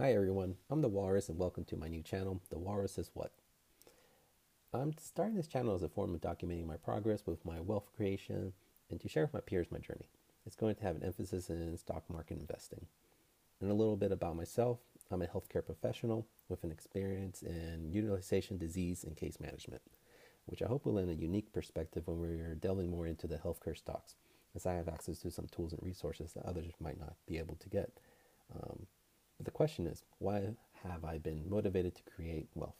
Hi everyone, I'm the Walrus and welcome to my new channel, The Walrus is What. I'm starting this channel as a form of documenting my progress with my wealth creation and to share with my peers my journey. It's going to have an emphasis in stock market investing. And a little bit about myself I'm a healthcare professional with an experience in utilization, disease, and case management, which I hope will lend a unique perspective when we're delving more into the healthcare stocks, as I have access to some tools and resources that others might not be able to get. Um, but the question is, why have I been motivated to create wealth?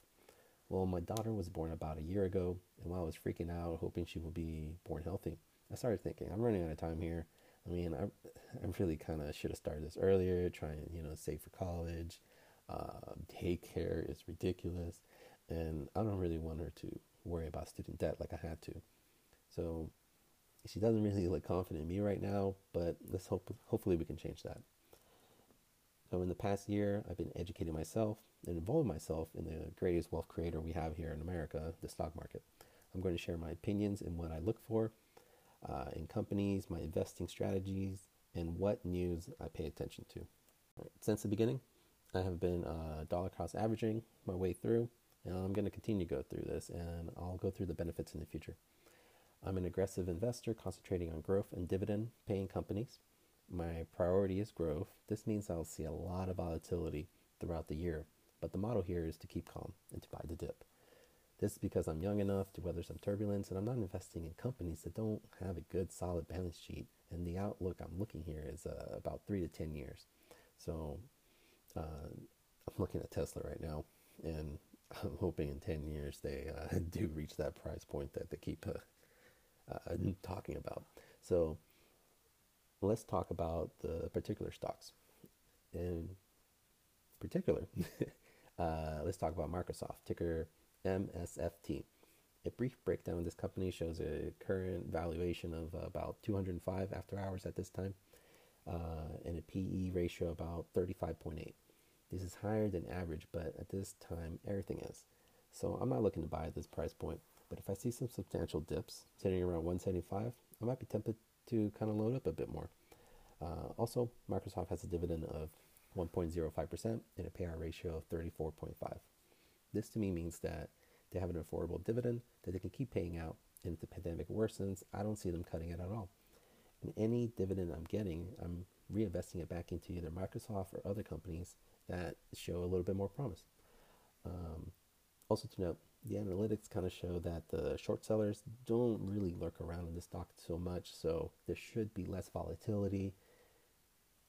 Well, my daughter was born about a year ago, and while I was freaking out, hoping she would be born healthy, I started thinking, I'm running out of time here. I mean, I, I really kind of should have started this earlier, trying, you know, save for college. Uh, daycare is ridiculous, and I don't really want her to worry about student debt like I had to. So she doesn't really look confident in me right now, but let's hope hopefully we can change that. So, in the past year, I've been educating myself and involving myself in the greatest wealth creator we have here in America, the stock market. I'm going to share my opinions and what I look for uh, in companies, my investing strategies, and what news I pay attention to. Right. Since the beginning, I have been uh, dollar cost averaging my way through, and I'm going to continue to go through this, and I'll go through the benefits in the future. I'm an aggressive investor concentrating on growth and dividend paying companies. My priority is growth. This means I'll see a lot of volatility throughout the year, but the motto here is to keep calm and to buy the dip. This is because I'm young enough to weather some turbulence and I'm not investing in companies that don't have a good solid balance sheet. And the outlook I'm looking here is uh, about three to 10 years. So uh, I'm looking at Tesla right now and I'm hoping in 10 years they uh, do reach that price point that they keep uh, uh, talking about. So let's talk about the particular stocks. In particular, uh, let's talk about Microsoft, ticker MSFT. A brief breakdown of this company shows a current valuation of about 205 after hours at this time uh, and a PE ratio about 35.8. This is higher than average, but at this time, everything is. So I'm not looking to buy at this price point, but if I see some substantial dips sitting around 175, I might be tempted to kind of load up a bit more. Uh, also, Microsoft has a dividend of 1.05% and a payout ratio of 34.5. This to me means that they have an affordable dividend that they can keep paying out, and if the pandemic worsens, I don't see them cutting it at all. And any dividend I'm getting, I'm reinvesting it back into either Microsoft or other companies that show a little bit more promise. Um, also to note, the analytics kind of show that the short sellers don't really lurk around in the stock so much, so there should be less volatility,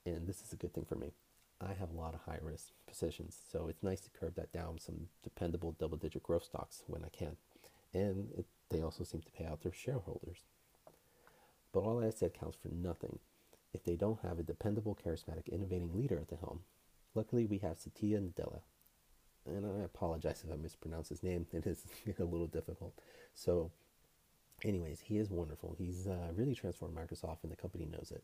and this is a good thing for me. I have a lot of high risk positions, so it's nice to curve that down with some dependable double digit growth stocks when I can. And it, they also seem to pay out their shareholders. But all I said counts for nothing if they don't have a dependable, charismatic, innovating leader at the helm. Luckily, we have Satya Nadella. And I apologize if I mispronounce his name, it is a little difficult. So, anyways, he is wonderful. He's uh, really transformed Microsoft, and the company knows it.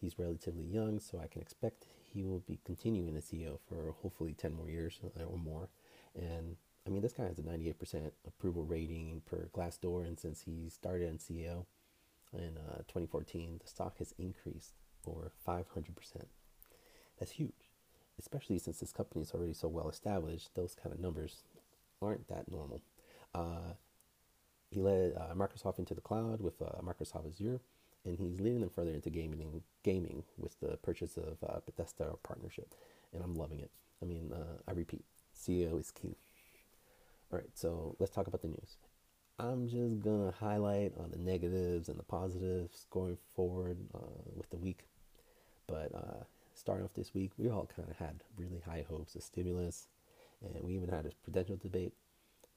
He's relatively young, so I can expect he will be continuing as CEO for hopefully 10 more years uh, or more. And I mean, this guy has a 98% approval rating per Glassdoor, and since he started as CEO in uh, 2014, the stock has increased over 500%. That's huge, especially since this company is already so well established. Those kind of numbers aren't that normal. Uh, he led uh, Microsoft into the cloud with uh, Microsoft Azure and he's leading them further into gaming, gaming with the purchase of uh, Bethesda partnership, and I'm loving it. I mean, uh, I repeat, CEO is key. All right, so let's talk about the news. I'm just gonna highlight on the negatives and the positives going forward uh, with the week. But starting off this week, we all kind of had really high hopes of stimulus, and we even had a presidential debate.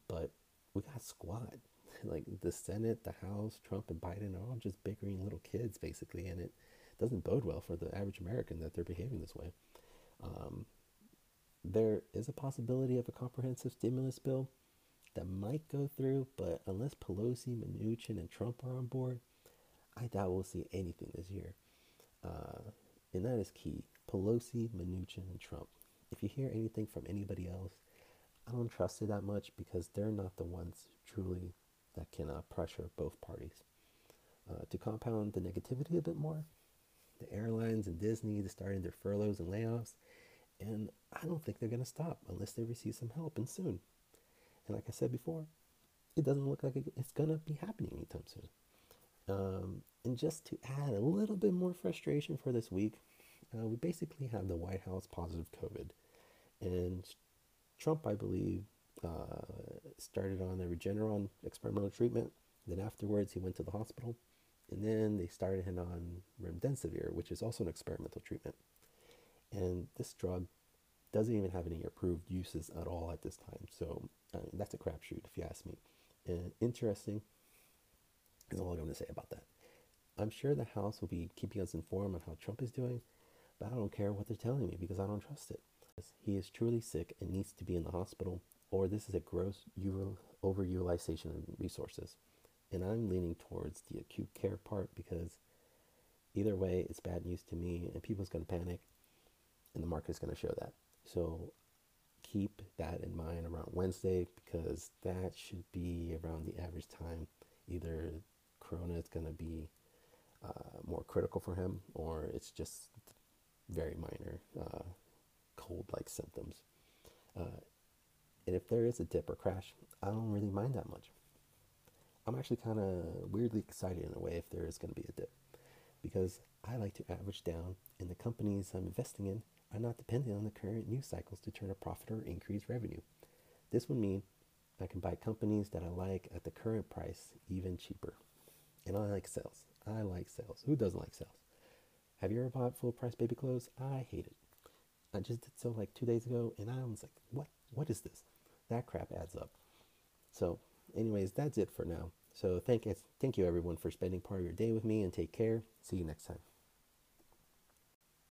But we got squat like the Senate, the House, Trump, and Biden are all just bickering little kids, basically, and it doesn't bode well for the average American that they're behaving this way. Um, there is a possibility of a comprehensive stimulus bill that might go through, but unless Pelosi, Mnuchin, and Trump are on board, I doubt we'll see anything this year. Uh, and that is key. Pelosi, Mnuchin, and Trump. If you hear anything from anybody else, I don't trust it that much because they're not the ones truly that can uh, pressure both parties. Uh, to compound the negativity a bit more, the airlines and Disney are starting their furloughs and layoffs, And I don't think they're going to stop unless they receive some help and soon. And like I said before, it doesn't look like it's going to be happening anytime soon. Um, and just to add a little bit more frustration for this week, uh, we basically have the White House positive COVID. And Trump, I believe, uh, started on the Regeneron experimental treatment. Then afterwards, he went to the hospital. And then they started him on remdesivir, which is also an experimental treatment. And this drug doesn't even have any approved uses at all at this time. So mean, that's a crapshoot, if you ask me. And interesting is all I'm going to say about that. I'm sure the House will be keeping us informed on how Trump is doing, but I don't care what they're telling me because I don't trust it. He is truly sick and needs to be in the hospital, or this is a gross overutilization of resources. And I'm leaning towards the acute care part because either way, it's bad news to me, and people's going to panic, and the market's going to show that. So keep that in mind around Wednesday because that should be around the average time. Either Corona is going to be uh, more critical for him, or it's just very minor uh, cold like symptoms. Uh, and if there is a dip or crash, I don't really mind that much. I'm actually kind of weirdly excited in a way if there is going to be a dip because I like to average down, and the companies I'm investing in are not dependent on the current news cycles to turn a profit or increase revenue. This would mean I can buy companies that I like at the current price even cheaper. And I like sales. I like sales. Who doesn't like sales? Have you ever bought full price baby clothes? I hate it. I just did so like two days ago and I was like, what what is this? That crap adds up. So anyways, that's it for now. So thank thank you everyone for spending part of your day with me and take care. See you next time.